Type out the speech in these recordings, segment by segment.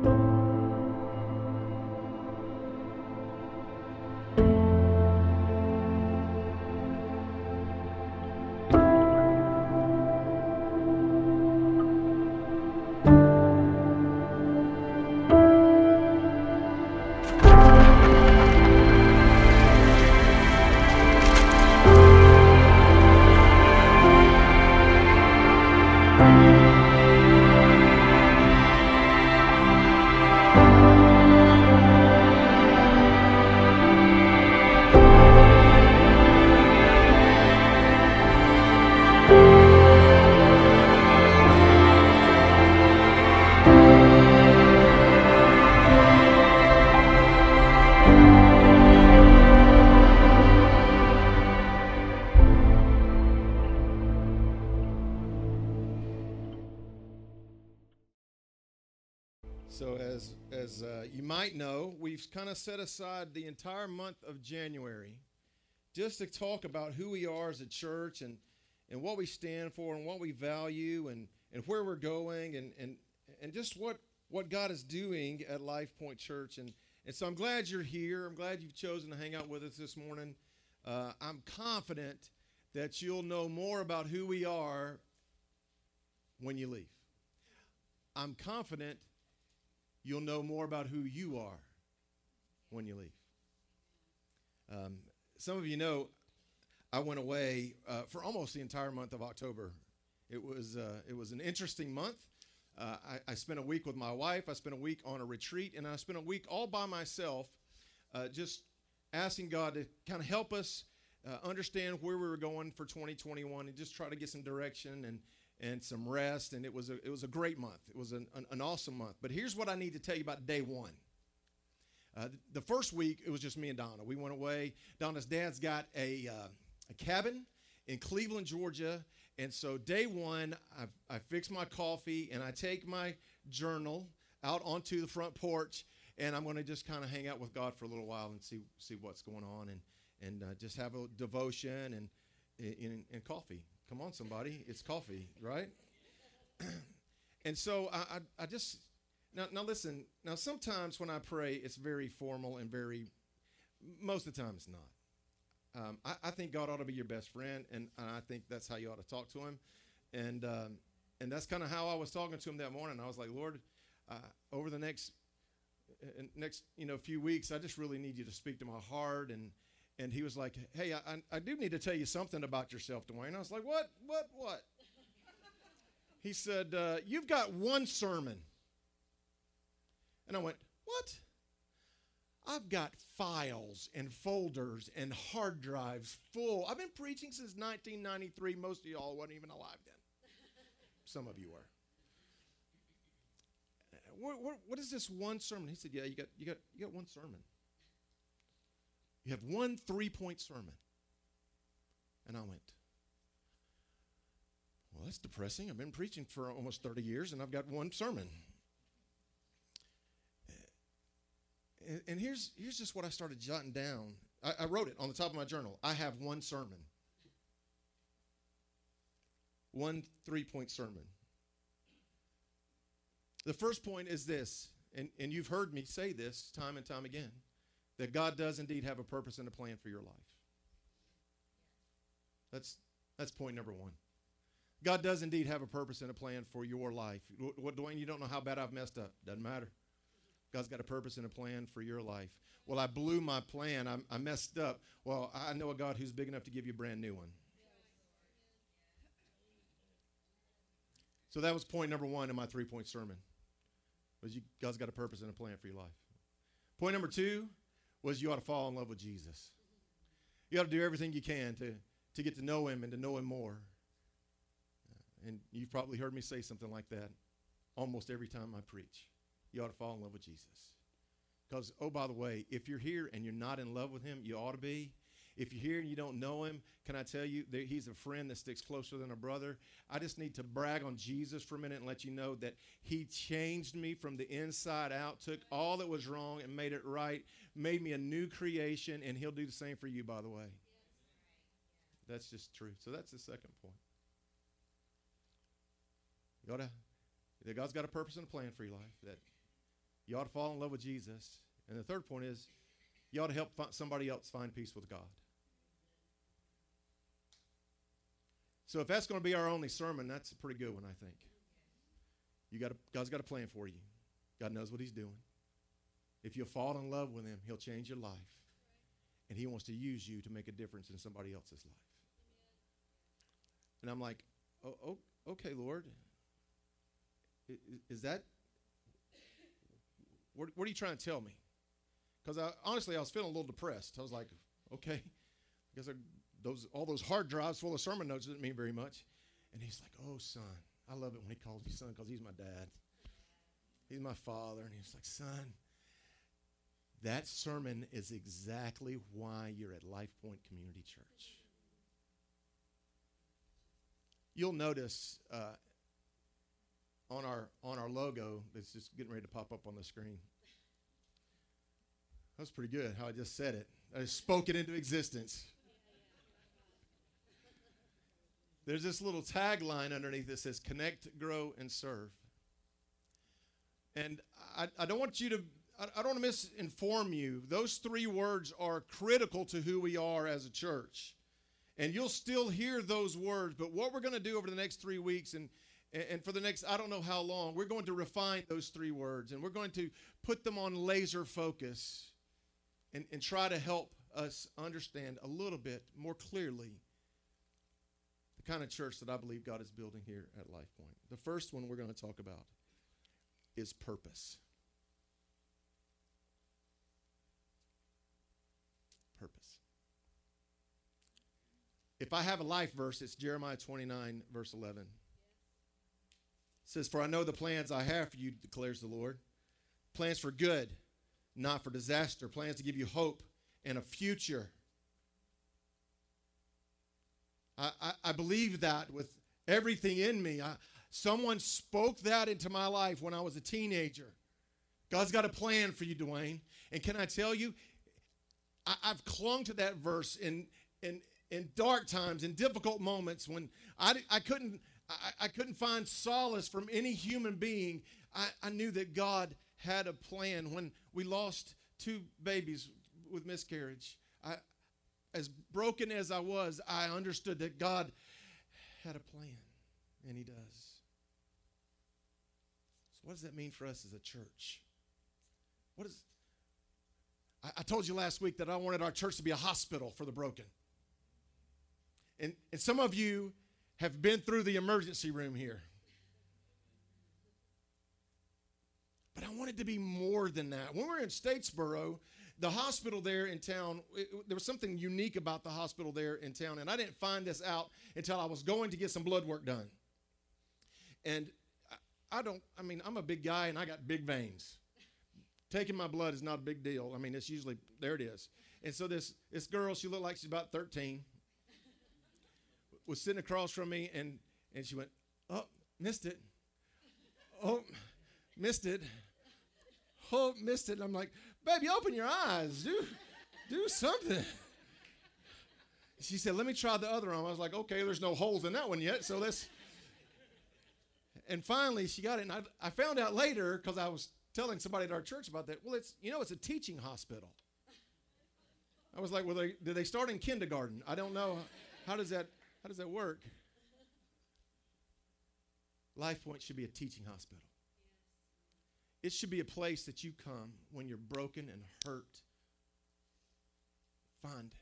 So, we've kind of set aside the entire month of January just to talk about who we are as a church and and what we stand for and what we value and and where we're going and and and just what what God is doing at Life Point Church and and so I'm glad you're here. I'm glad you've chosen to hang out with us this morning. Uh, I'm confident that you'll know more about who we are when you leave. I'm confident you'll know more about who you are when you leave. Um, some of you know I went away uh, for almost the entire month of October. It was, uh, it was an interesting month. Uh, I, I, spent a week with my wife. I spent a week on a retreat, and I spent a week all by myself, uh, just asking God to kind of help us uh, understand where we were going for 2021 and just try to get some direction and, and some rest. And it was a, it was a great month. It was an, an, an awesome month. But here's what I need to tell you about day one. Uh, the first week, it was just me and Donna. We went away. Donna's dad's got a, uh, a cabin in Cleveland, Georgia. And so, day one, I, I fix my coffee and I take my journal out onto the front porch. And I'm going to just kind of hang out with God for a little while and see, see what's going on and, and uh, just have a devotion and, and, and coffee. Come on, somebody. It's coffee, right? and so I, I, I, just, now, now listen, now sometimes when I pray, it's very formal and very, most of the time it's not. Um, I, I, think God ought to be your best friend, and, and, I think that's how you ought to talk to him. And, um, and that's kind of how I was talking to him that morning. I was like, Lord, uh, over the next, uh, next you know, few weeks, I just really need you to speak to my heart and, and he was like, "Hey, I, I do need to tell you something about yourself, Dwayne." I was like, "What? What? What?" he said, uh, "You've got one sermon," and I went, "What?" I've got files and folders and hard drives full. I've been preaching since 1993. Most of y'all weren't even alive then. Some of you were. What, what, what is this one sermon? He said, "Yeah, you got, you got, you got one sermon." You have one three point sermon. And I went, Well, that's depressing. I've been preaching for almost 30 years and I've got one sermon. And, here's, here's just what I started jotting down. I, I wrote it on the top of my journal. I have one sermon, one three point sermon. The first point is this, and, and you've heard me say this time and time again that God does indeed have a purpose and a plan for your life. That's, that's point number one. God does indeed have a purpose and a plan for your life. What, Dwayne, you don't know how bad I've messed up. Doesn't matter. God's got a purpose and a plan for your life. Well, I blew my plan. I, I messed up. Well, I know a God who's big enough to give you a brand new one. So that was point number one in my three point sermon. Was you, God's got a purpose and a plan for your life. Point number two was you ought to fall in love with Jesus. You ought to do everything you can to, to get to know him and to know him more. And you've probably heard me say something like that almost every time I preach. You ought to fall in love with Jesus. Because, oh, by the way, if you're here and you're not in love with him, you ought to be. If you're here and you don't know him, can I tell you that he's a friend that sticks closer than a brother? I just need to brag on Jesus for a minute and let you know that he changed me from the inside out, took all that was wrong and made it right, made me a new creation, and he'll do the same for you, by the way. That's just true. So that's the second point. You gotta, God's got a purpose and a plan for your life. That You ought to fall in love with Jesus. And the third point is you ought to help somebody else find peace with God. So if that's going to be our only sermon, that's a pretty good one, I think. You got God's got a plan for you. God knows what He's doing. If you fall in love with Him, He'll change your life. And He wants to use you to make a difference in somebody else's life. And I'm like, oh, oh okay, Lord. Is that, what, what are you trying to tell me? Because honestly, I was feeling a little depressed. I was like, okay, I guess I, those, all those hard drives full of sermon notes didn't mean very much. And he's like, oh, son. I love it when he calls me son because he's my dad. He's my father. And he's like, son, that sermon is exactly why you're at Life Point Community Church. You'll notice uh, on our on our logo that's just getting ready to pop up on the screen. That was pretty good how I just said it. I spoke it into existence. There's this little tagline underneath that says connect, grow, and serve. And I, I don't want you to, I, I don't want to misinform you. Those three words are critical to who we are as a church. And you'll still hear those words, but what we're going to do over the next three weeks and and for the next i don't know how long we're going to refine those three words and we're going to put them on laser focus and, and try to help us understand a little bit more clearly the kind of church that i believe god is building here at life point. The first one we're going to talk about is purpose. Purpose. If i have a life verse it's jeremiah 29 verse 11 says, For I know the plans I have for you, declares the Lord. Plans for good, not for disaster. Plans to give you hope and a future. I, I, I believe that with everything in me. I, someone spoke that into my life when I was a teenager. God's got a plan for you, Dwayne. And can I tell you, I, have clung to that verse in, in, in dark times, in difficult moments when I, I couldn't I, I couldn't find solace from any human being. I, I knew that God had a plan. When we lost two babies with miscarriage, I, as broken as I was, I understood that God had a plan, and He does. So, what does that mean for us as a church? What is I, I told you last week that I wanted our church to be a hospital for the broken. And, and some of you have been through the emergency room here. But I wanted to be more than that. When we were in Statesboro, the hospital there in town, it, there was something unique about the hospital there in town, and I didn't find this out until I was going to get some blood work done. And I, I don't, I mean, I'm a big guy and I got big veins. Taking my blood is not a big deal. I mean, it's usually, there it is. And so this, this girl, she looked like she's about 13 was sitting across from me, and, and she went, Oh, missed it. Oh, missed it. Oh, missed it. And I'm like, Baby, open your eyes. Do, do something. She said, Let me try the other arm. I was like, Okay, there's no holes in that one yet, so let's. And finally, she got it. And I, I found out later because I was telling somebody at our church about that. Well, it's, you know, it's a teaching hospital. I was like, well, they, did they start in kindergarten? I don't know. How does that how does that work? Life Point should be a teaching hospital. It should be a place that you come when you're broken and hurt, find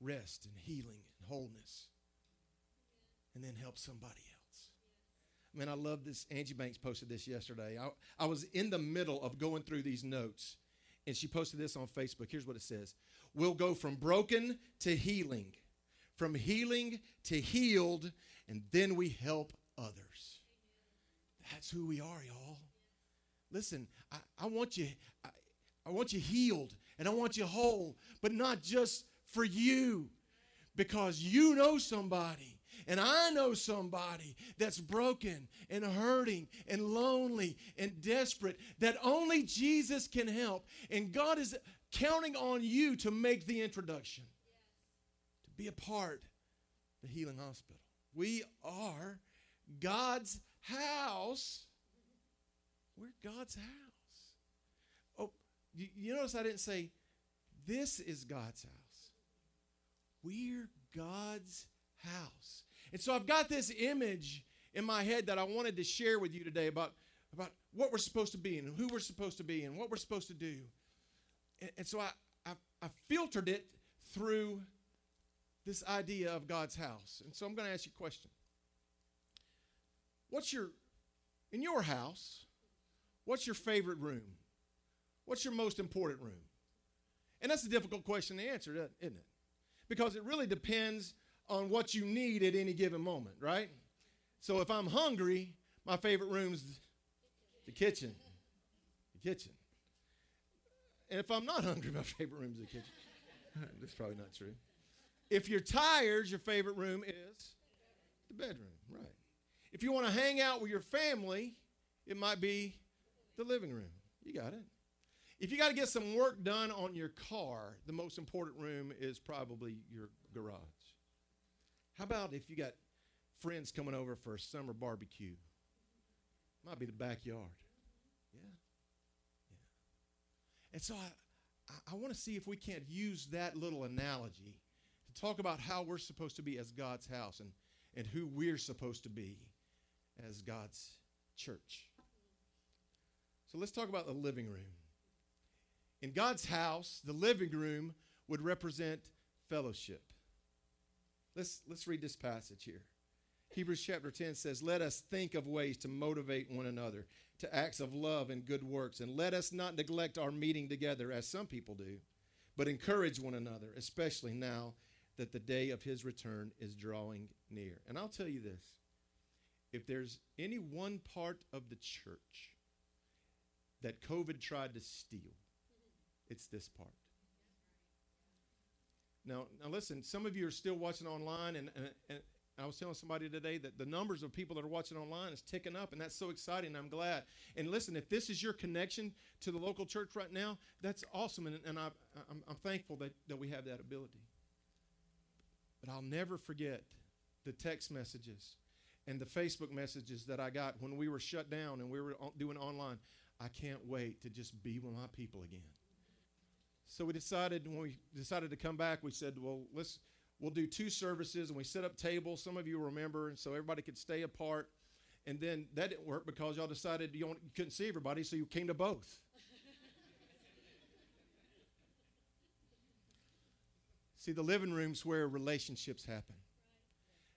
rest and healing and wholeness, and then help somebody else. I mean, I love this. Angie Banks posted this yesterday. I, I was in the middle of going through these notes, and she posted this on Facebook. Here's what it says We'll go from broken to healing from healing to healed, and then we help others. That's who we are, y'all. Listen, I, I want you, I, I want you healed and I want you whole, but not just for you, because you know somebody. And I know somebody that's broken and hurting and lonely and desperate that only Jesus can help. And God is counting on you to make the introduction be a part of the healing hospital. We are God's house. We're God's house. Oh, you, you notice I didn't say, this is God's house. We're God's house. And so I've got this image in my head that I wanted to share with you today about, about what we're supposed to be and who we're supposed to be and what we're supposed to do. And, and so I, I, I filtered it through this idea of God's house. And so I'm going to ask you a question. What's your, in your house, what's your favorite room? What's your most important room? And that's a difficult question to answer, isn't it? Because it really depends on what you need at any given moment, right? So if I'm hungry, my favorite room's the kitchen. The kitchen. And if I'm not hungry, my favorite room's the kitchen. That's probably not true. If you're tired, your favorite room is the bedroom, right? If you want to hang out with your family, it might be the living room. You got it. If you got to get some work done on your car, the most important room is probably your garage. How about if you got friends coming over for a summer barbecue? Might be the backyard. Yeah. Yeah. And so I, I, I want to see if we can't use that little analogy talk about how we're supposed to be as God's house and, and who we're supposed to be as God's church. So let's talk about the living room. In God's house, the living room would represent fellowship. Let's, let's read this passage here. Hebrews chapter 10 says, Let us think of ways to motivate one another to acts of love and good works, and let us not neglect our meeting together as some people do, but encourage one another, especially now that the day of his return is drawing near. And I'll tell you this if there's any one part of the church that COVID tried to steal, it's this part. Now, now listen, some of you are still watching online, and, and, and I was telling somebody today that the numbers of people that are watching online is ticking up, and that's so exciting. I'm glad. And listen, if this is your connection to the local church right now, that's awesome, and, and I, I'm, I'm thankful that, that we have that ability. But I'll never forget the text messages and the Facebook messages that I got when we were shut down and we were doing online. I can't wait to just be with my people again. So we decided when we decided to come back, we said, well, let's we'll do two services, and we set up tables. Some of you remember, and so everybody could stay apart. And then that didn't work because y'all decided you, you couldn't see everybody, so you came to both. See, the living room's where relationships happen.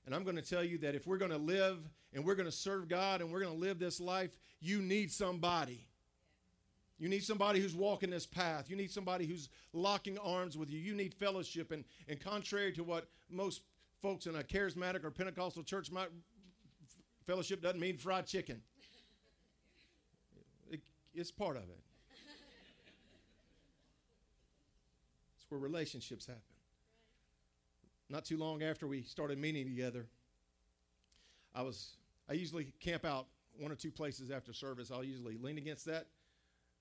And I'm going to tell you that if we're going to live and we're going to serve God and we're going to live this life, you need somebody. You need somebody who's walking this path. You need somebody who's locking arms with you. You need fellowship. And, and contrary to what most folks in a charismatic or Pentecostal church might, fellowship doesn't mean fried chicken. It, it's part of it. It's where relationships happen. Not too long after we started meeting together, I was I usually camp out one or two places after service. I'll usually lean against that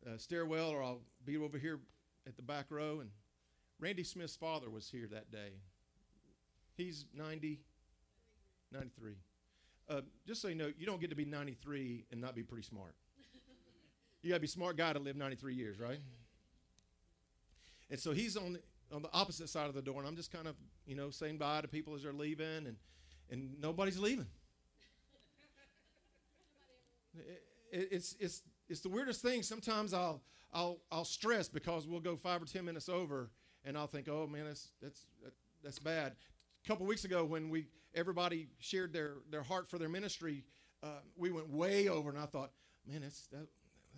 uh, stairwell or I'll be over here at the back row. And Randy Smith's father was here that day. He's 90, 93. Uh, just so you know, you don't get to be 93 and not be pretty smart. you got to be smart guy to live 93 years, right? And so he's on on the opposite side of the door, and I'm just kind of, you know, saying bye to people as they're leaving, and, and nobody's leaving. it, it, it's, it's, it's the weirdest thing. Sometimes I'll I'll I'll stress because we'll go five or ten minutes over, and I'll think, oh man, that's that's that's bad. A couple weeks ago, when we everybody shared their their heart for their ministry, uh, we went way over, and I thought, man, that's that,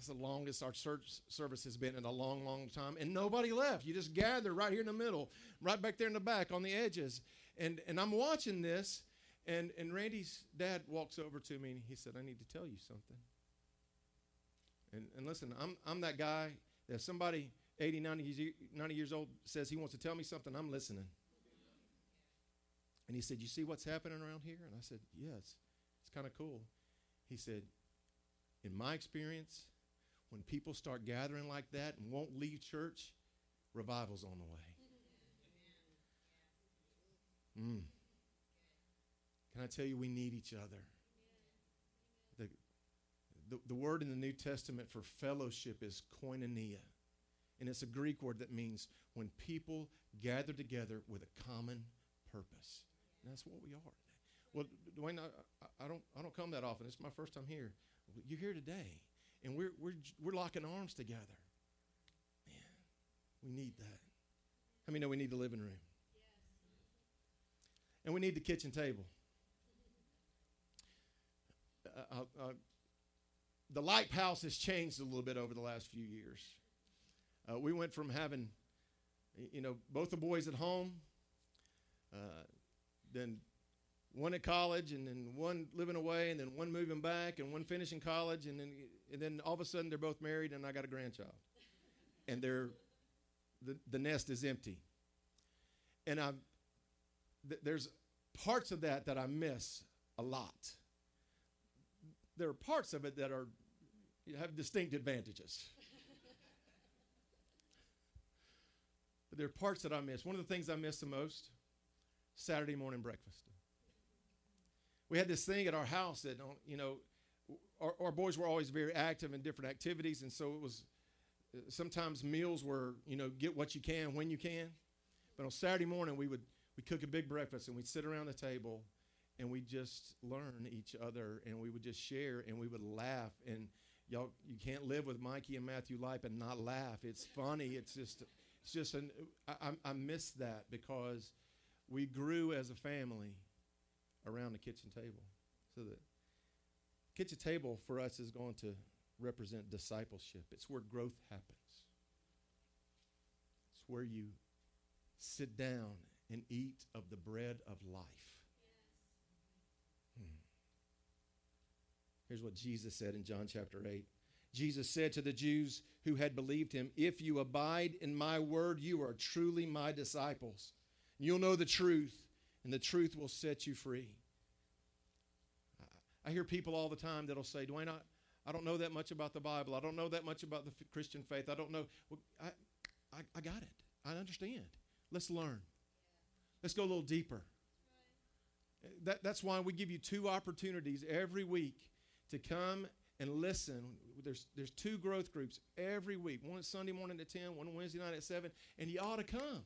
that's the longest our church service has been in a long, long time, and nobody left. You just gather right here in the middle, right back there in the back on the edges, and and I'm watching this, and and Randy's dad walks over to me and he said, I need to tell you something. And, and listen, I'm, I'm that guy that if somebody 80, 90, 90 years old says he wants to tell me something, I'm listening. And he said, You see what's happening around here? And I said, Yes, it's kind of cool. He said, In my experience, when people start gathering like that and won't leave church, revival's on the way. Mm. Can I tell you, we need each other. The, the word in the New Testament for fellowship is koinonia. And it's a Greek word that means when people gather together with a common purpose. And that's what we are. Well, Dwayne, I, I, don't, I don't come that often. It's my first time here. You're here today, and we're, we're, we're locking arms together. Man, we need that. How many know we need the living room? And we need the kitchen table. Uh, uh, uh, the Lipe house has changed a little bit over the last few years. Uh, we went from having, you know, both the boys at home, uh, then one at college, and then one living away, and then one moving back, and one finishing college, and then and then all of a sudden they're both married, and I got a grandchild, and they're the, the nest is empty. And I, th- there's parts of that that I miss a lot. There are parts of it that are have distinct advantages. but there are parts that I miss. One of the things I miss the most, Saturday morning breakfast. We had this thing at our house that, you know, our, our boys were always very active in different activities, and so it was sometimes meals were, you know, get what you can when you can. But on Saturday morning, we would we cook a big breakfast and we'd sit around the table and we just learn each other and we would just share and we would laugh and y'all you can't live with Mikey and Matthew Lipe and not laugh. It's funny. It's just it's just an I, I miss that because we grew as a family around the kitchen table. So the kitchen table for us is going to represent discipleship. It's where growth happens. It's where you sit down and eat of the bread of life. Hmm. Here's what Jesus said in John chapter 8. Jesus said to the Jews who had believed him, If you abide in my word, you are truly my disciples. You'll know the truth, and the truth will set you free. I hear people all the time that'll say, Dwayne, I, not I don't know that much about the Bible. I don't know that much about the f- Christian faith. I don't know. Well, I, I, I got it. I understand. Let's learn. Let's go a little deeper. That, that's why we give you two opportunities every week to come and listen. There's, there's two growth groups every week one Sunday morning at 10, one Wednesday night at 7, and you ought to come.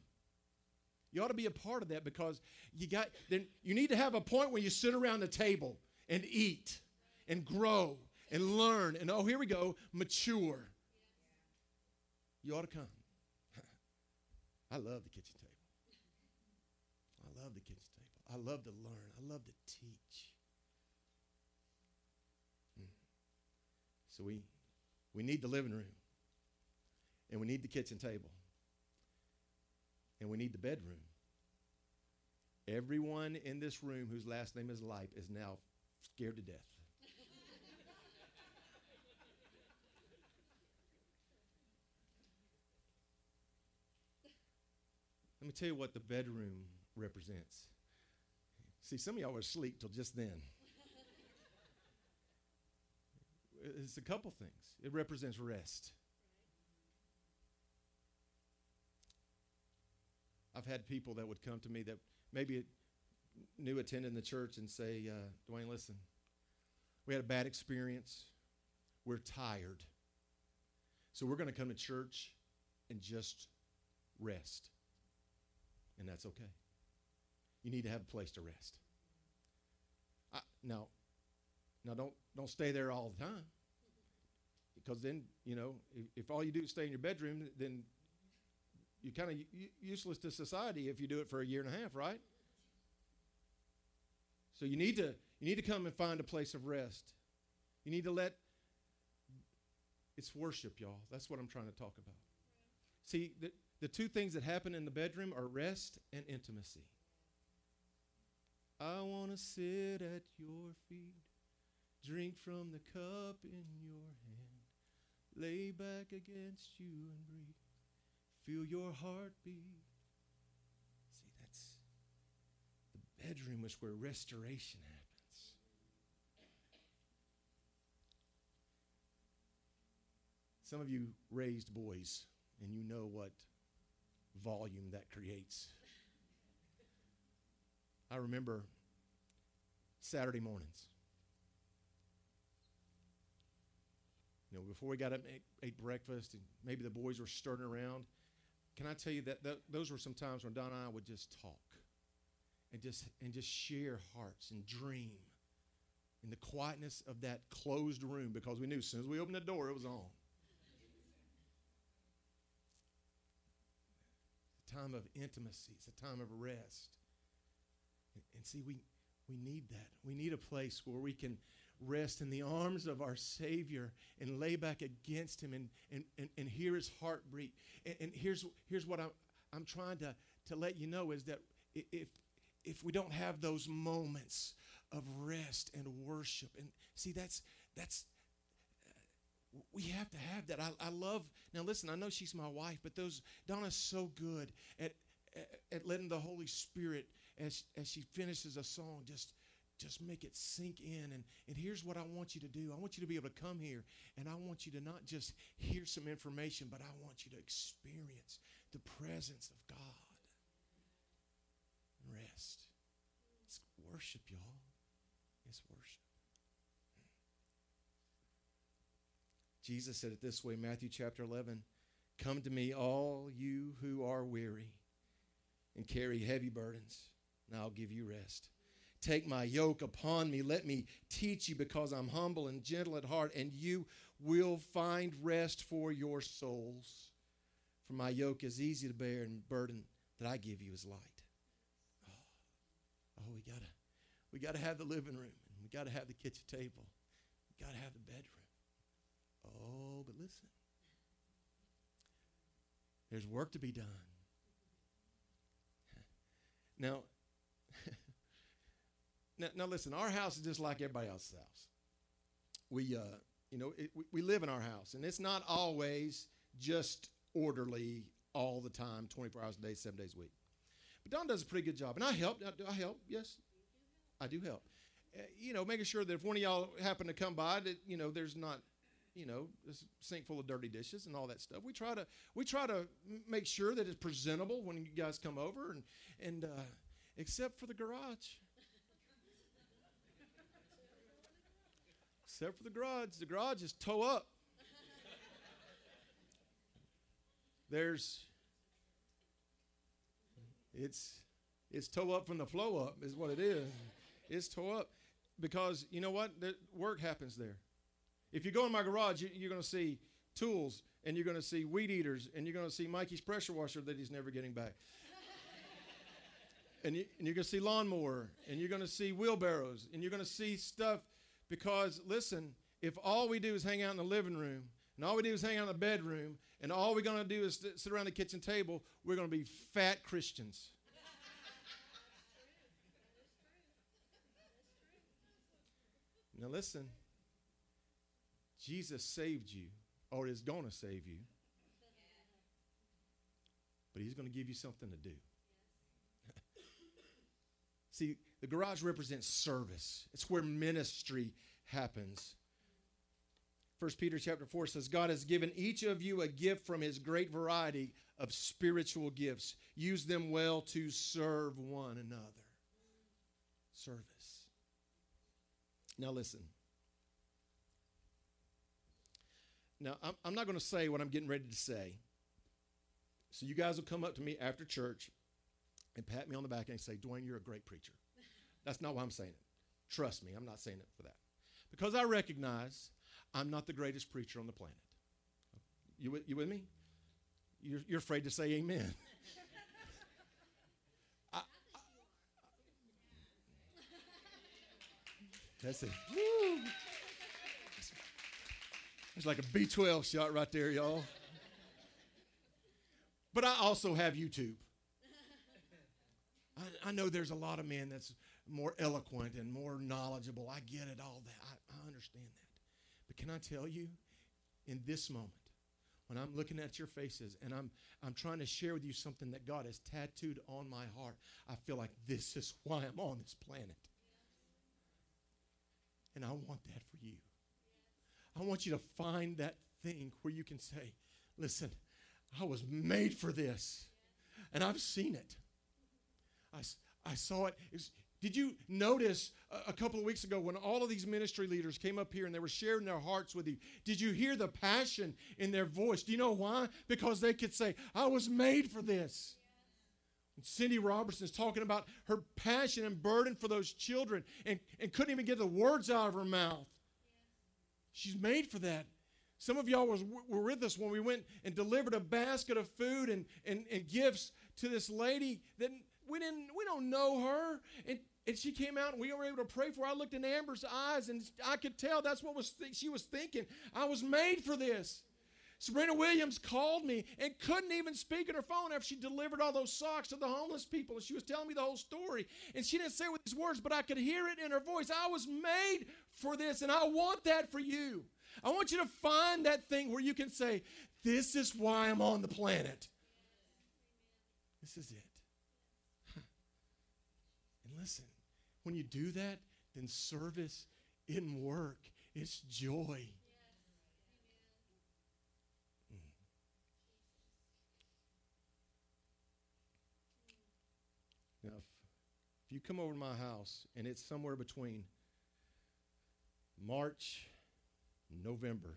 You ought to be a part of that because you got then you need to have a point where you sit around the table and eat and grow and learn. And oh here we go mature. You ought to come. I love the kitchen table. I love the kitchen table. I love to learn. I love to teach. Hmm. so we we need the living room. And we need the kitchen table and we need the bedroom everyone in this room whose last name is lipe is now scared to death Let me tell you what the bedroom represents. See, some of y'all were asleep till just then. it's a couple things. It represents rest. I've had people that would come to me that maybe new attending the church and say, uh, Dwayne, listen, we had a bad experience. We're tired. So we're going to come to church and just rest and that's okay. You need to have a place to rest. I, now, now don't don't stay there all the time, because then you know if, if all you do is stay in your bedroom, then you're kind of useless to society if you do it for a year and a half, right? So you need to you need to come and find a place of rest. You need to let it's worship, y'all. That's what I'm trying to talk about. See, the, the two things that happen in the bedroom are rest and intimacy. I want to sit at your feet, drink from the cup in your hand, lay back against you and breathe, feel your heartbeat. See, that's the bedroom is where restoration happens. Some of you raised boys, and you know what volume that creates. I remember Saturday mornings. you know, before we got up and ate, ate breakfast, and maybe the boys were stirring around. Can I tell you that, those were some times when Don and I would just talk and just and just share hearts and dream in the quietness of that closed room because we knew as soon as we opened the door, it was on. A time of intimacy. It's a time of rest. And, and see, we we need that. We need a place where we can rest in the arms of our Savior and lay back against Him and, and, and, and hear His heartbeat. And, and here's, here's what I'm, I'm trying to, to let you know is that if, if we don't have those moments of rest and worship, and see, that's, that's, uh, we have to have that. I, I love, now listen, I know she's my wife, but those, Donna's so good at, at, at letting the Holy Spirit, as, as she finishes a song, just just make it sink in. And, and here's what I want you to do I want you to be able to come here, and I want you to not just hear some information, but I want you to experience the presence of God. Rest. It's worship, y'all. It's worship. Jesus said it this way Matthew chapter 11 Come to me, all you who are weary and carry heavy burdens, and I'll give you rest. Take my yoke upon me. Let me teach you because I'm humble and gentle at heart, and you will find rest for your souls. For my yoke is easy to bear, and burden that I give you is light. Oh, oh we gotta, we gotta have the living room, and we gotta have the kitchen table, we gotta have the bedroom. Oh, but listen, there's work to be done. Now, now, now, listen, our house is just like everybody else's house. We, uh, you know, it, we, we live in our house, and it's not always just orderly all the time, 24 hours a day, seven days a week. But Don does a pretty good job, and I help. Do I help? Yes, I do help. Uh, you know, making sure that if one of y'all happen to come by, that you know, there's not, you know, a sink full of dirty dishes and all that stuff. We try to we try to make sure that it's presentable when you guys come over, and and uh, except for the garage. Except for the garage. The garage is toe up. There's it's it's toe up from the flow up is what it is. It's toe up because you know what? The work happens there. If you go in my garage, you, are going to see tools and you're going to see weed eaters and you're going to see Mikey's pressure washer that he's never getting back. and, you, and you're going to see lawnmower and you're going to see wheelbarrows and you're going to see stuff because, listen, if all we do is hang out in the living room, and all we do is hang out in the bedroom, and all we're going to do is sit around the kitchen table, we're going to be fat Christians. now, listen, Jesus saved you, or is going to save you, but He's going to give you something to do. See, the garage represents service. It's where ministry happens. 1 Peter chapter 4 says, God has given each of you a gift from his great variety of spiritual gifts. Use them well to serve one another. Service. Now, listen. Now, I'm, I'm not going to say what I'm getting ready to say. So, you guys will come up to me after church and pat me on the back and say, Dwayne, you're a great preacher. That's not why I'm saying it. Trust me, I'm not saying it for that. Because I recognize I'm not the greatest preacher on the planet. You, you with me? You're, you're afraid to say amen. That's it. Woo. It's like a B12 shot right there, y'all. But I also have YouTube. I, I know there's a lot of men that's more eloquent and more knowledgeable. I get it, all that. I, I understand that. But can I tell you, in this moment, when I'm looking at your faces and I'm, I'm trying to share with you something that God has tattooed on my heart, I feel like this is why I'm on this planet. And I want that for you. I want you to find that thing where you can say, listen, I was made for this. And I've seen it. I, I saw it. Did you notice a, couple of weeks ago when all of these ministry leaders came up here and they were sharing their hearts with you? Did you hear the passion in their voice? Do you know why? Because they could say, I was made for this. And Cindy Robertson's talking about her passion and burden for those children and, and couldn't even get the words out of her mouth. She's made for that. Some of y'all was, were with us when we went and delivered a basket of food and, and, and gifts to this lady that we didn't we don't know her. And, and she came out and we were able to pray for her. I looked in Amber's eyes and I could tell that's what was th- she was thinking. I was made for this. Sabrina Williams called me and couldn't even speak on her phone after she delivered all those socks to the homeless people. And she was telling me the whole story. And she didn't say it with these words, but I could hear it in her voice. I was made for this, and I want that for you. I want you to find that thing where you can say, This is why I'm on the planet. This is it. And listen, when you do that, then service in work is joy. Mm. Now, if, if you come over to my house and it's somewhere between March and November,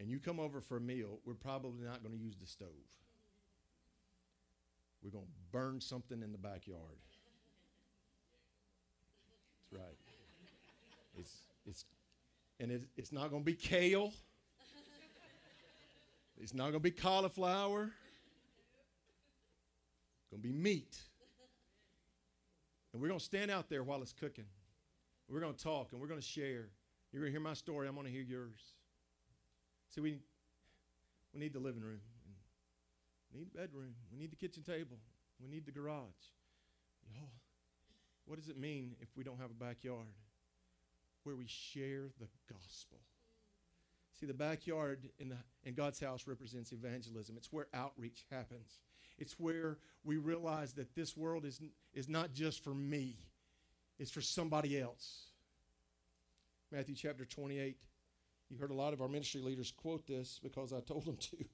and you come over for a meal, we're probably not going to use the stove. We're going to burn something in the backyard. Right. It's, it's, and it, it's not going to be kale. It's not going to be cauliflower. It's going to be meat. And we're going to stand out there while it's cooking. We're going to talk and we're going to share. You're going to hear my story. I'm going to hear yours. See, we, we need the living room. We need the bedroom. We need the kitchen table. We need the garage. Y'all, what does it mean if we don't have a backyard where we share the gospel? See, the backyard in, the, in God's house represents evangelism. It's where outreach happens. It's where we realize that this world is, is not just for me, it's for somebody else. Matthew chapter 28. You heard a lot of our ministry leaders quote this because I told them to.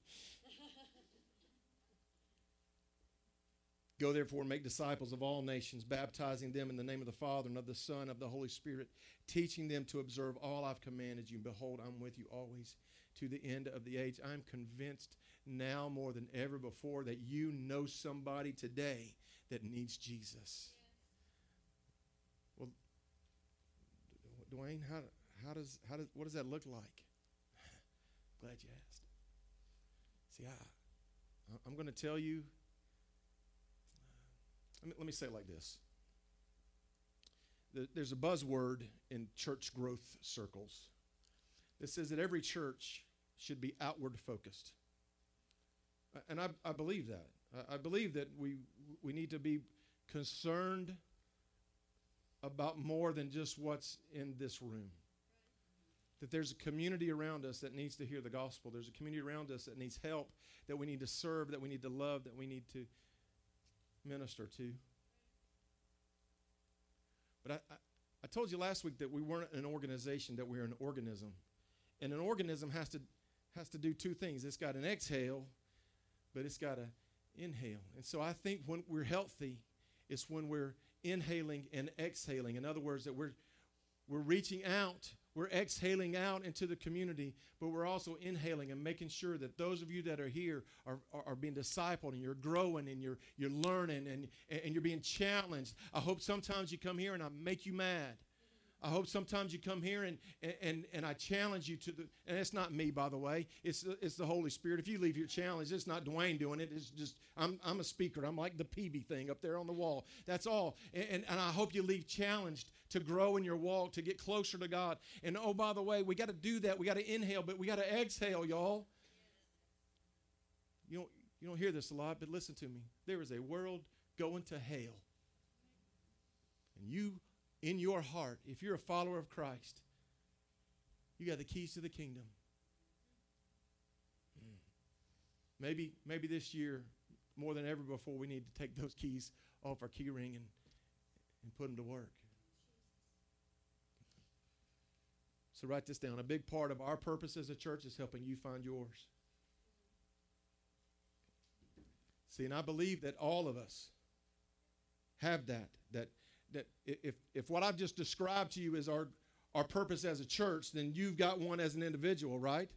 Go therefore and make disciples of all nations, baptizing them in the name of the Father and of the Son and of the Holy Spirit, teaching them to observe all I've commanded you. And behold, I'm with you always to the end of the age. I'm convinced now more than ever before that you know somebody today that needs Jesus. Well, Dwayne, how, how does how does what does that look like? Glad you asked. See, I I'm going to tell you let me, let me say it like this there's a buzzword in church growth circles that says that every church should be outward focused. And I, I believe that. I believe that we, we need to be concerned about more than just what's in this room. That there's a community around us that needs to hear the gospel. There's a community around us that needs help, that we need to serve, that we need to love, that we need to minister to. But I, I, I told you last week that we weren't an organization, that we're an organism. And an organism has to, has to do two things it's got an exhale, but it's got an inhale. And so I think when we're healthy, it's when we're inhaling and exhaling. In other words, that we're, we're reaching out we're exhaling out into the community, but we're also inhaling and making sure that those of you that are here are, are, are, being discipled and you're growing and you're, you're learning and, and you're being challenged. I hope sometimes you come here and I make you mad. I hope sometimes you come here and, and, and I challenge you to the, and it's not me, by the way. It's the, it's the Holy Spirit. If you leave here challenged, it's not Dwayne doing it. It's just, I'm, I'm a speaker. I'm like the PB thing up there on the wall. That's all. And, and, and I hope you leave challenged to grow in your walk, to get closer to God. And oh, by the way, we got to do that. We got to inhale, but we got to exhale, y'all. You don't, you don't hear this a lot, but listen to me. There is a world going to hell. And you in your heart, if you're a follower of Christ, you got the keys to the kingdom. Hmm. Maybe, maybe this year, more than ever before, we need to take those keys off our key ring and, and put them to work. So write this down. A big part of our purpose as a church is helping you find yours. See, and I believe that all of us have that, that that if, if what I've just described to you is our, our purpose as a church, then you've got one as an individual, right?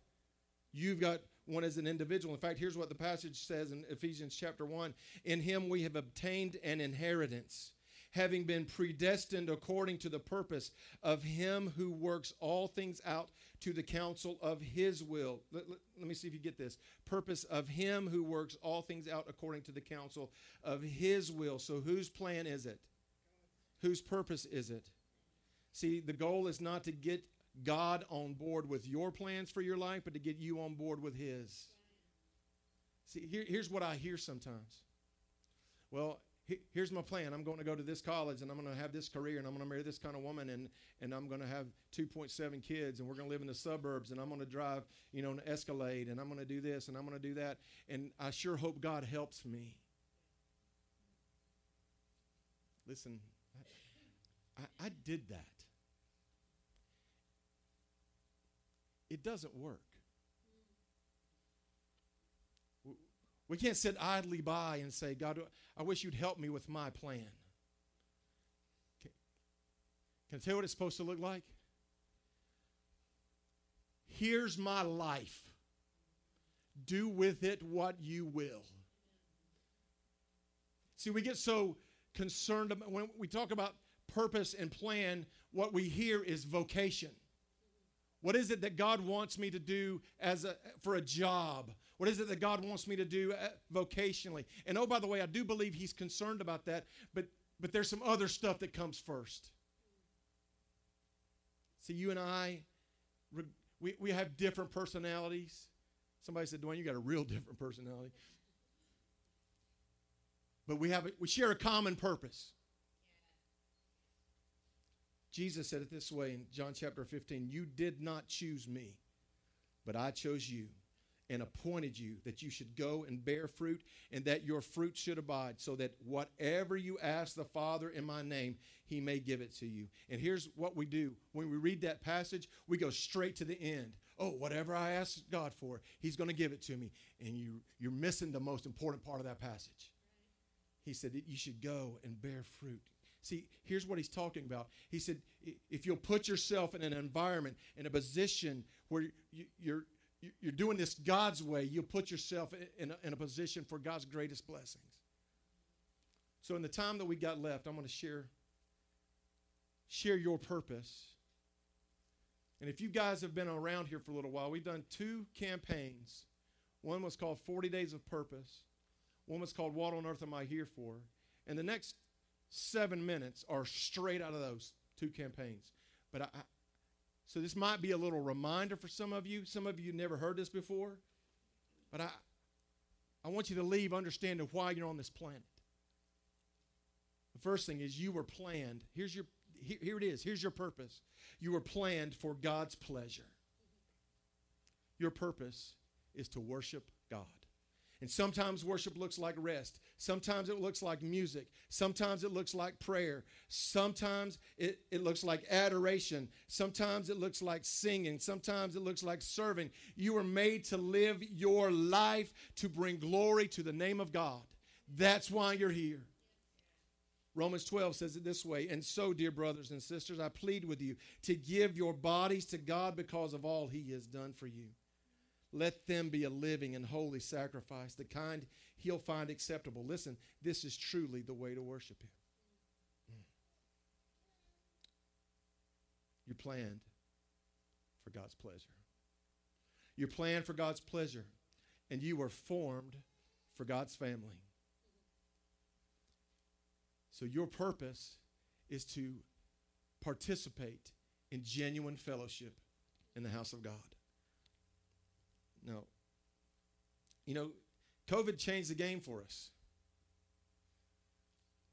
You've got one as an individual. In fact, here's what the passage says in Ephesians chapter 1 In him we have obtained an inheritance, having been predestined according to the purpose of him who works all things out to the counsel of his will. Let, let, let, me see if you get this. Purpose of him who works all things out according to the counsel of his will. So, whose plan is it? Whose purpose is it? See, the goal is not to get God on board with your plans for your life, but to get you on board with His. See, here, here's what I hear sometimes. Well, here's my plan. I'm going to go to this college and I'm going to have this career and I'm going to marry this kind of woman and, and I'm going to have 2.7 kids and we're going to live in the suburbs and I'm going to drive, you know, an Escalade and I'm going to do this and I'm going to do that. And I sure hope God helps me. Listen, I, I did that. it doesn't work. We can't sit idly by and say, God, I wish you'd help me with my plan. Can, I tell you what it's supposed to look like? Here's my life. Do with it what you will. See, we get so concerned about, when we talk about purpose and plan, what we hear is vocation. What is it that God wants me to do as a, for a job? What is it that God wants me to do uh, vocationally? And oh, by the way, I do believe He's concerned about that, but, but there's some other stuff that comes first. See, you and I, we, we have different personalities. Somebody said, Dwayne, you got a real different personality. But we, have we share a common purpose. Jesus said it this way in John chapter 15 You did not choose me, but I chose you and appointed you that you should go and bear fruit and that your fruit should abide, so that whatever you ask the Father in my name, he may give it to you. And here's what we do when we read that passage, we go straight to the end. Oh, whatever I ask God for, he's going to give it to me. And you, you're missing the most important part of that passage. He said that you should go and bear fruit. See, here's what he's talking about. He said, if you'll put yourself in an environment, in a position where you're, you're doing this God's way, you'll put yourself in a, in a position for God's greatest blessings. So, in the time that we got left, I'm going to share, share your purpose. And if you guys have been around here for a little while, we've done two campaigns. One was called 40 Days of Purpose, one was called What on Earth Am I Here For? And the next seven minutes are straight out of those two campaigns. But I, I, so this might be a little reminder for some of you. Some of you never heard this before. But I, I want you to leave understanding why you're on this planet. The first thing is you were planned. Here's your here, here it is. Here's your purpose. You were planned for God's pleasure. Your purpose is to worship God. And sometimes worship looks like rest. Sometimes it looks like music. Sometimes it looks like prayer. Sometimes it, it looks like adoration. Sometimes it looks like singing. Sometimes it looks like serving. You were made to live your life to bring glory to the name of God. That's why you're here. Romans 12 says it this way And so, dear brothers and sisters, I plead with you to give your bodies to God because of all He has done for you. Let them be a living and holy sacrifice, the kind he'll find acceptable. Listen, this is truly the way to worship him. Mm. You're planned for God's pleasure. You're planned for God's pleasure, and you were formed for God's family. So your purpose is to participate in genuine fellowship in the house of God. No. You know, COVID changed the game for us.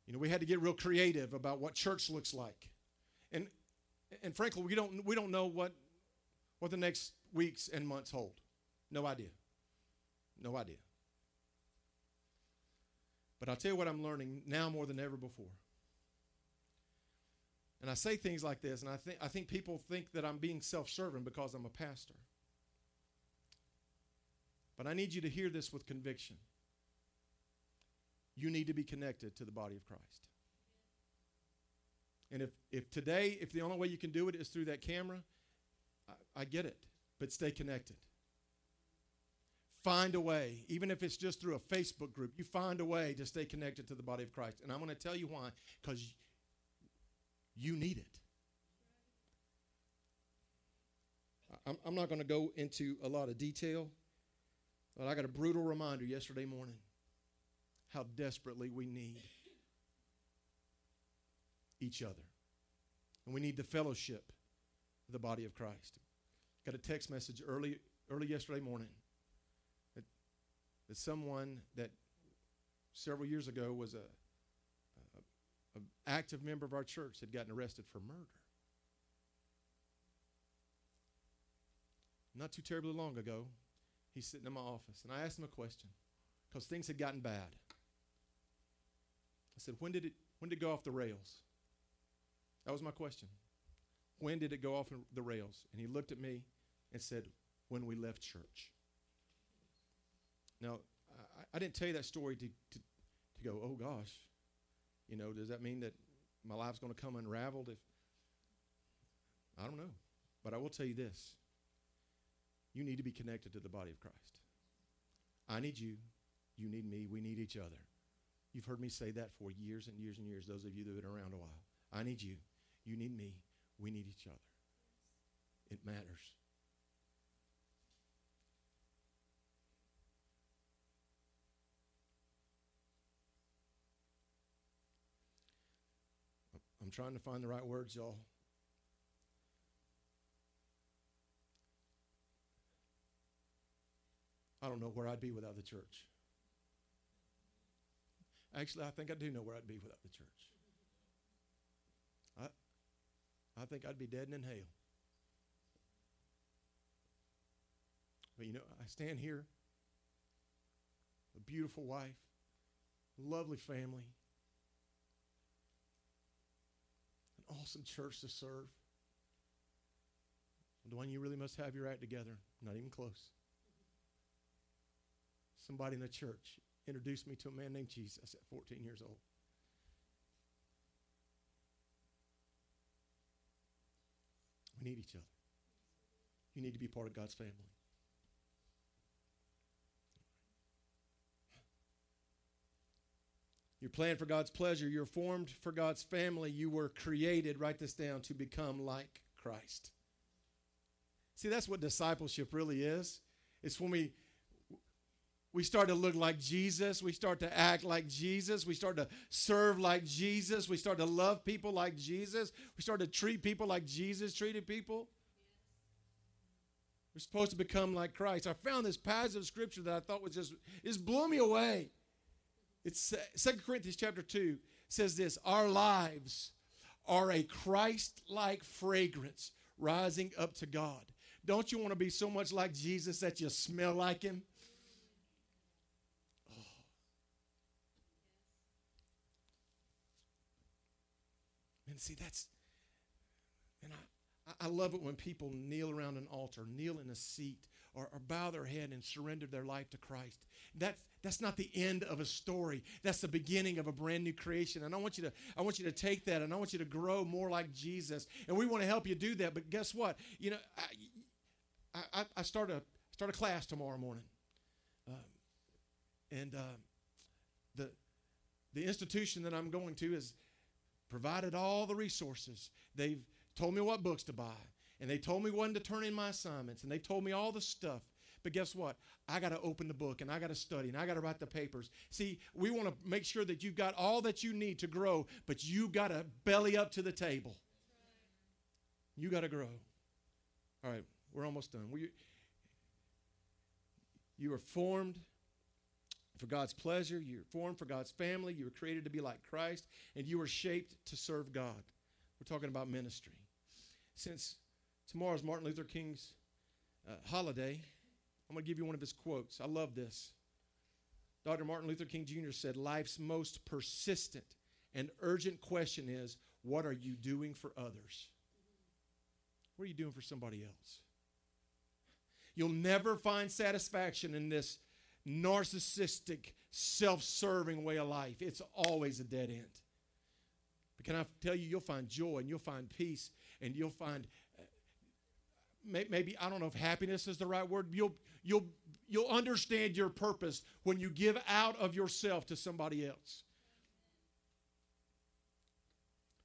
You know, we had to get real creative about what church looks like. And and frankly, we don't we don't know what what the next weeks and months hold. No idea. No idea. But I'll tell you what I'm learning now more than ever before. And I say things like this, and I think I think people think that I'm being self-serving because I'm a pastor. But I need you to hear this with conviction. You need to be connected to the body of Christ. And if, if today, if the only way you can do it is through that camera, I, I get it. But stay connected. Find a way, even if it's just through a Facebook group, you find a way to stay connected to the body of Christ. And I'm going to tell you why, because you need it. I'm, I'm not going to go into a lot of detail, but I got a brutal reminder yesterday morning how desperately we need each other. And we need the fellowship of the body of Christ. Got a text message early, early yesterday morning that, that someone that several years ago was a, a, a active member of our church had gotten arrested for murder. Not too terribly long ago, he's sitting in my office, and I asked him a question because things had gotten bad. I said, "When did it? When did it go off the rails?" That was my question. When did it go off the rails? And he looked at me and said, When we left church. Now, I, I didn't tell you that story to, to, to go, oh gosh, you know, does that mean that my life's going to come unraveled if I don't know. But I will tell you this. You need to be connected to the body of Christ. I need you. You need me. We need each other. You've heard me say that for years and years and years, those of you that have been around a while. I need you. You need me. We need each other. It matters. I'm trying to find the right words, y'all. I don't know where I'd be without the church. Actually, I think I do know where I'd be without the church. I I think I'd be dead and in hell. But you know, I stand here, a beautiful wife, lovely family, an awesome church to serve. Dwayne, you really must have your act together. Not even close. Somebody in the church introduced me to a man named Jesus at 14 years old. We need each other. You need to be part of God's family. You're planned for God's pleasure. You're formed for God's family. You were created, write this down, to become like Christ. See, that's what discipleship really is. It's when we we start to look like Jesus. We start to act like Jesus. We start to serve like Jesus. We start to love people like Jesus. We start to treat people like Jesus treated people. We're supposed to become like Christ. I found this passage of scripture that I thought was just, it blew me away. It's Second Corinthians chapter 2 says this Our lives are a Christ like fragrance rising up to God. Don't you want to be so much like Jesus that you smell like him? And see, that's, and I, I love it when people kneel around an altar, kneel in a seat, or, or bow their head and surrender their life to Christ. That's, that's not the end of a story. That's the beginning of a brand new creation. And I want you to, I want you to take that and I want you to grow more like Jesus. And we want to help you do that. But guess what? You know, I, I, I start a start a class tomorrow morning, um, and uh, the the institution that I'm going to is provided all the resources. They've told me what books to buy, and they told me when to turn in my assignments, and they told me all the stuff. But guess what? I got to open the book and I got to study and I got to write the papers. See, we want to make sure that you've got all that you need to grow, but you got to belly up to the table. You got to grow. All right, we're almost done. We, you were formed for God's pleasure. You're formed for God's family. You were created to be like Christ, and you were shaped to serve God. We're talking about ministry. Since tomorrow's Martin Luther King's uh, holiday, I'm going to give you one of his quotes. I love this. Dr. Martin Luther King Jr. said, Life's most persistent and urgent question is, What are you doing for others? What are you doing for somebody else? You'll never find satisfaction in this narcissistic, self serving way of life. It's always a dead end. But can I tell you, you'll find joy and you'll find peace and you'll find uh, maybe I don't know if happiness is the right word. You'll you'll you'll understand your purpose when you give out of yourself to somebody else.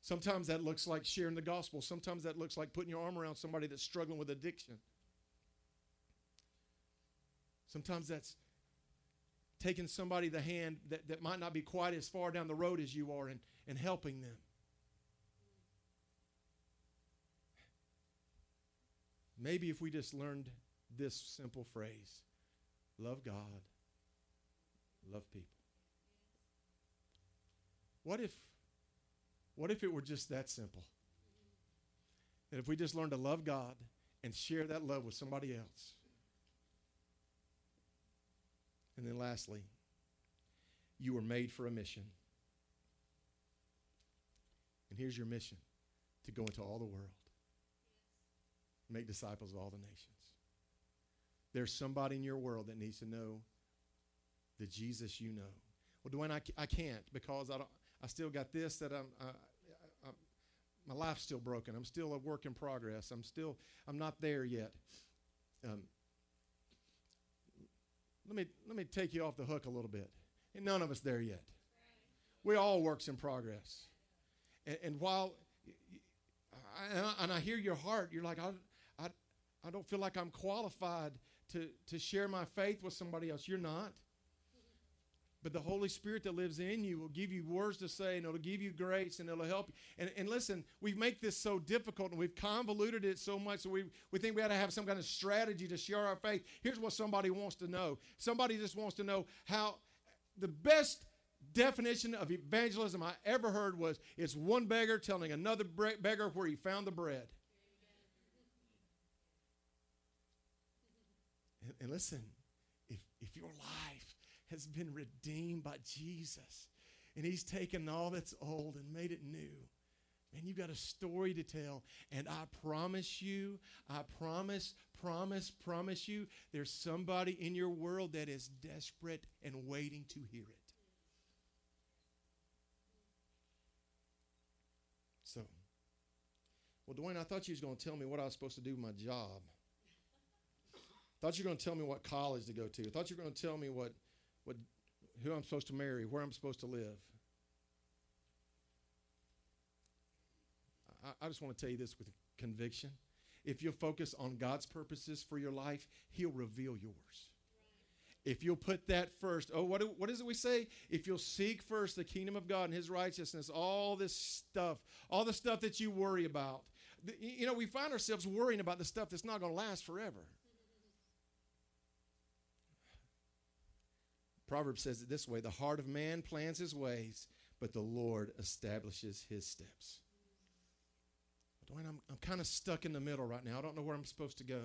Sometimes that looks like sharing the gospel. Sometimes that looks like putting your arm around somebody that's struggling with addiction. Sometimes that's taking somebody the hand that, that might not be quite as far down the road as you are and, and helping them. Maybe if we just learned this simple phrase love God, love people. What if what if it were just that simple? That if we just learned to love God and share that love with somebody else. And then lastly, you were made for a mission. And here's your mission to go into all the world, make disciples of all the nations. There's somebody in your world that needs to know the Jesus you know. Well, Dwayne, I, I can't because I don't. I still got this that I'm. I, my life's still broken. I'm still a work in progress. I'm still. I'm not there yet. Um, let me let me take you off the hook a little bit. And none of us there yet. We all works in progress. And, and while and I hear your heart, you're like, I, I, I don't feel like I'm qualified to, to share my faith with somebody else. You're not. But the Holy Spirit that lives in you will give you words to say and it'll give you grace and it'll help you. And, and listen, we make this so difficult and we've convoluted it so much so we, we think we got to have some kind of strategy to share our faith. Here's what somebody wants to know somebody just wants to know how the best definition of evangelism I ever heard was it's one beggar telling another beggar where he found the bread. And, and listen, if, if your life has been redeemed by Jesus and he's taken all that's old and made it new, man, you've got a story to tell. And I promise you, I promise, promise, promise you, there's somebody in your world that is desperate and waiting to hear it. So, well, Dwayne, I thought you was going to tell me what I was supposed to do with my job I thought you were going to tell me what college to go to. I thought you were going to tell me what, what, who I'm supposed to marry, where I'm supposed to live. I, I just want to tell you this with conviction. If you'll focus on God's purposes for your life, He'll reveal yours. If you'll put that first, oh, what, what is it we say? If you'll seek first the kingdom of God and His righteousness, all this stuff, all the stuff that you worry about. You know, we find ourselves worrying about the stuff that's not going to last forever. Proverbs says it this way The heart of man plans his ways, but the Lord establishes his steps. Dwayne, I'm, I'm kind of stuck in the middle right now. I don't know where I'm supposed to go.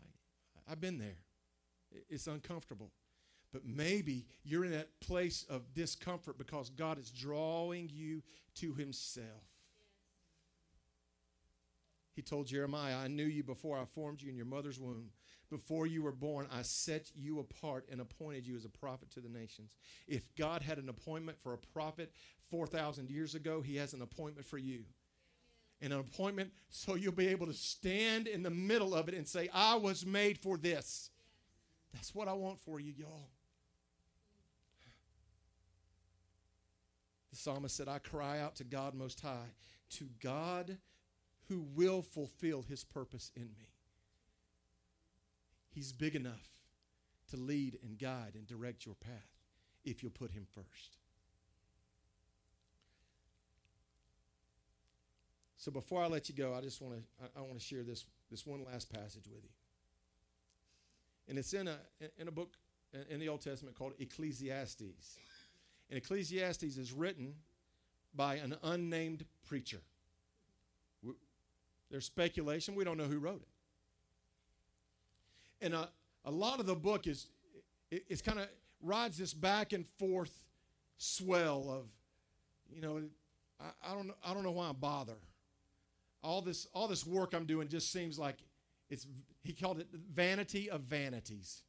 I, I've been there, it's uncomfortable. But maybe you're in that place of discomfort because God is drawing you to Himself. He told Jeremiah, I knew you before I formed you in your mother's womb. Before you were born, I set you apart and appointed you as a prophet to the nations. If God had an appointment for a prophet 4,000 years ago, He has an appointment for you. And an appointment so you'll be able to stand in the middle of it and say, I was made for this. That's what I want for you, y'all. The psalmist said, I cry out to God Most High, to God who will fulfill His purpose in me. He's big enough to lead and guide and direct your path if you'll put Him first. So before I let you go, I just want to I, want to share this this one last passage with you. And it's in a in a book in the Old Testament called Ecclesiastes. And Ecclesiastes is written by an unnamed preacher. There's speculation. We don't know who wrote it. And a, a lot of the book is, it, it's kind of rides this back and forth swell of, you know, I, I, don't, I don't know why I bother. All this, all this work I'm doing just seems like it's, he called it vanity of vanities.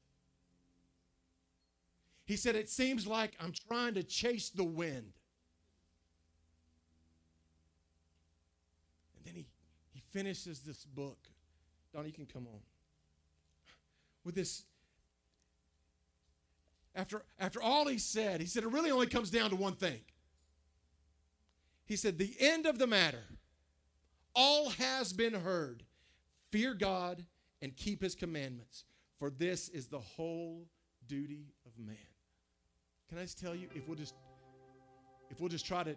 He said, It seems like I'm trying to chase the wind. And then he, he finishes this book. Donnie you can come on. With this, after, after all he said, he said it really only comes down to one thing. He said, The end of the matter, all has been heard. Fear God and keep his commandments, for this is the whole duty of man. Can I just tell you, if we'll just if we'll just try to,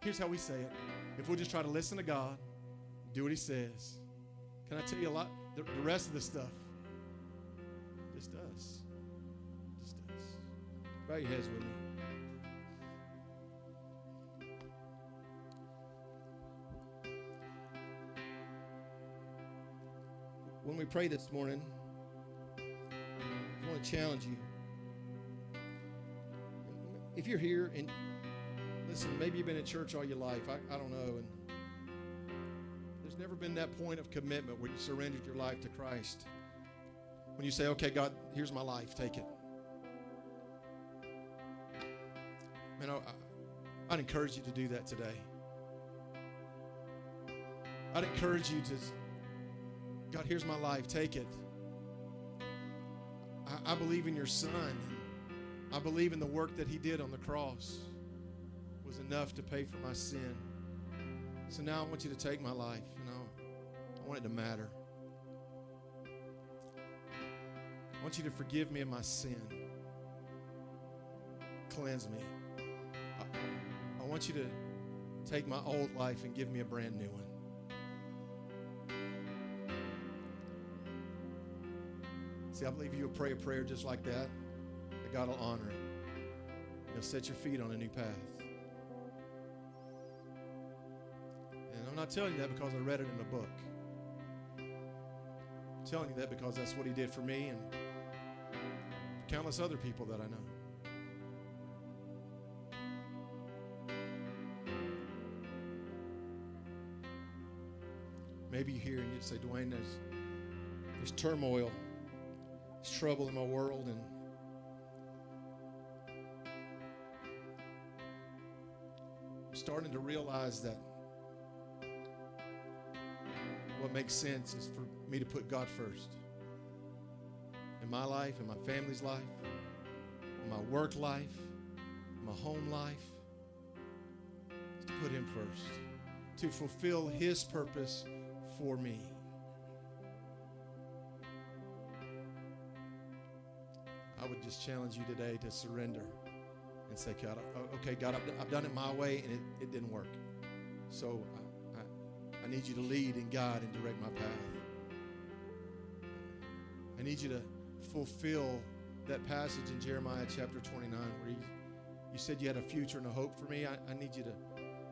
here's how we say it. If we'll just try to listen to God, do what he says. Can I tell you a lot? The, the rest of the stuff Bow your heads with me. When we pray this morning, I want to challenge you. If you're here and listen, maybe you've been in church all your life, I, I don't know, and there's never been that point of commitment where you surrendered your life to Christ. When you say, okay, God, here's my life, take it. Man, I, I'd encourage you to do that today. I'd encourage you to God, here's my life. Take it. I, I, believe in your son. I believe in the work that he did on the cross was enough to pay for my sin. So now I want you to take my life. You know, I want it to matter. I want you to forgive me of my sin. Cleanse me. Want you to take my old life and give me a brand new one. See, I believe you'll pray a prayer just like that, that God will honor it. He'll set your feet on a new path. And I'm not telling you that because I read it in a book. I'm telling you that because that's what He did for me and countless other people that I know. Maybe you hear and you'd say, Dwayne, there's, there's turmoil there's trouble in my world and I'm starting to realize that what makes sense is for me to put God first in my life, in my family's life, in my work life, my home life. To put Him first, to fulfill His purpose for me. I would just challenge you today to surrender and say, God, okay, God, I've, done it my way and it, it didn't work. So I, I, I need you to lead and guide and direct my path. I need you to fulfill that passage in Jeremiah chapter 29 where you, you said you had a future and a hope for me. I, I, need you to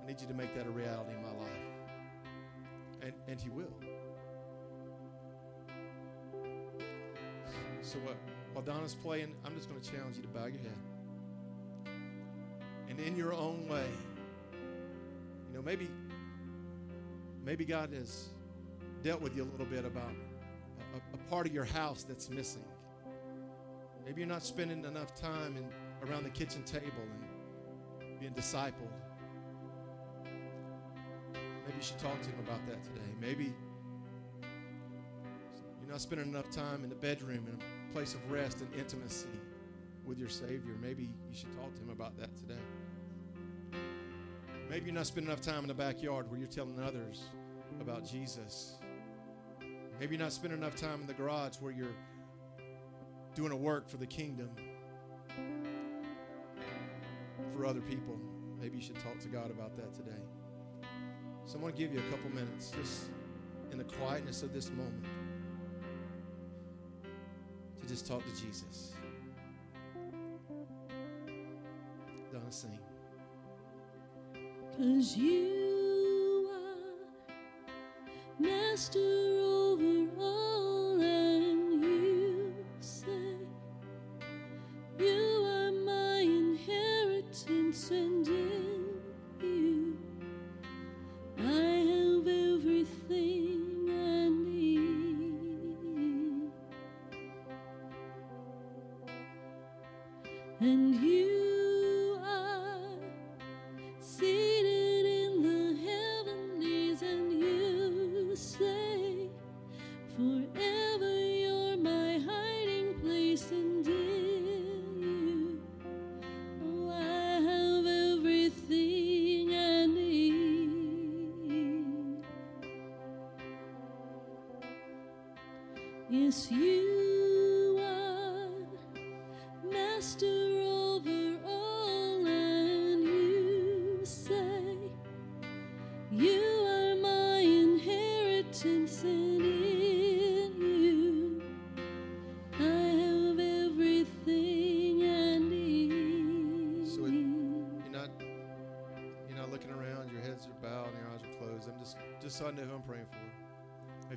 I need you to make that a reality in my life. And he will. So what while Donna's playing, I'm just going to challenge you to bow your head. And in your own way, you know, maybe, maybe God has dealt with you a little bit about a, a part of your house that's missing. Maybe you're not spending enough time in, around the kitchen table and being discipled. You should talk to him about that today. Maybe you're not spending enough time in the bedroom in a place of rest and intimacy with your Savior. Maybe you should talk to Him about that today. Maybe you're not spending enough time in the backyard where you're telling others about Jesus. Maybe you're not spending enough time in the garage where you're doing a work for the kingdom for other people. Maybe you should talk to God about that today. So I'm going to give you a couple minutes just in the quietness of this moment to just talk to Jesus. Donna, sing. Cause you are master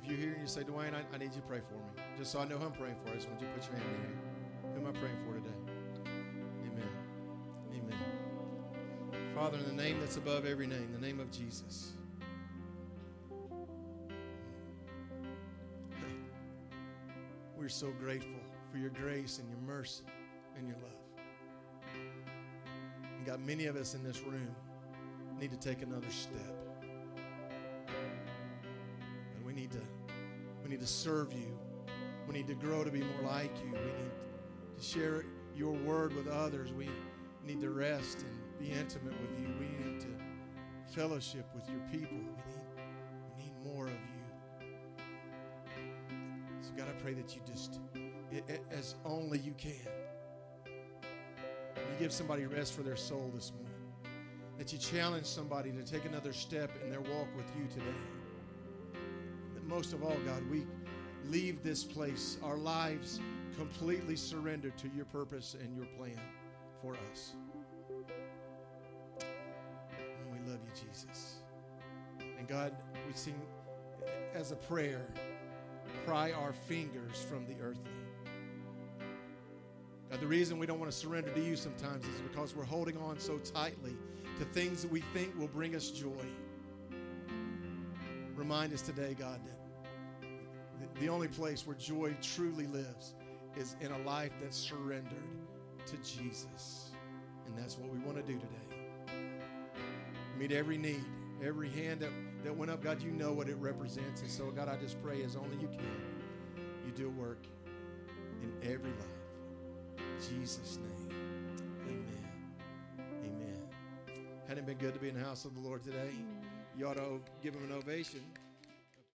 If you're here and you say, Dwayne, I, I need you to pray for me. Just so I know who I'm praying for, I just want you to put your hand in here. Who am I praying for today? Amen. Amen. Father, in the name that's above every name, the name of Jesus. We're so grateful for your grace and your mercy and your love. And God, many of us in this room need to take another step. We need to serve you. We need to grow to be more like you. We need to share your word with others. We need to rest and be intimate with you. We need to fellowship with your people. We need we need more of you. So God, I pray that you just as only you can. You give somebody rest for their soul this morning. That you challenge somebody to take another step in their walk with you today. Most of all, God, we leave this place, our lives completely surrendered to your purpose and your plan for us. And we love you, Jesus. And God, we sing as a prayer, pry our fingers from the earthly. God, the reason we don't want to surrender to you sometimes is because we're holding on so tightly to things that we think will bring us joy. Remind us today, God, that the- only place where joy truly lives is in a life that's surrendered to Jesus. And that's what we want to do today. Meet every need, every hand that, that went up. God, you know what it represents. And so, God, I just pray as only you can, you do a work in every life. In Jesus' name, amen. Amen. Hadn't it been good to be in the house of the Lord today? You ought to give him an ovation.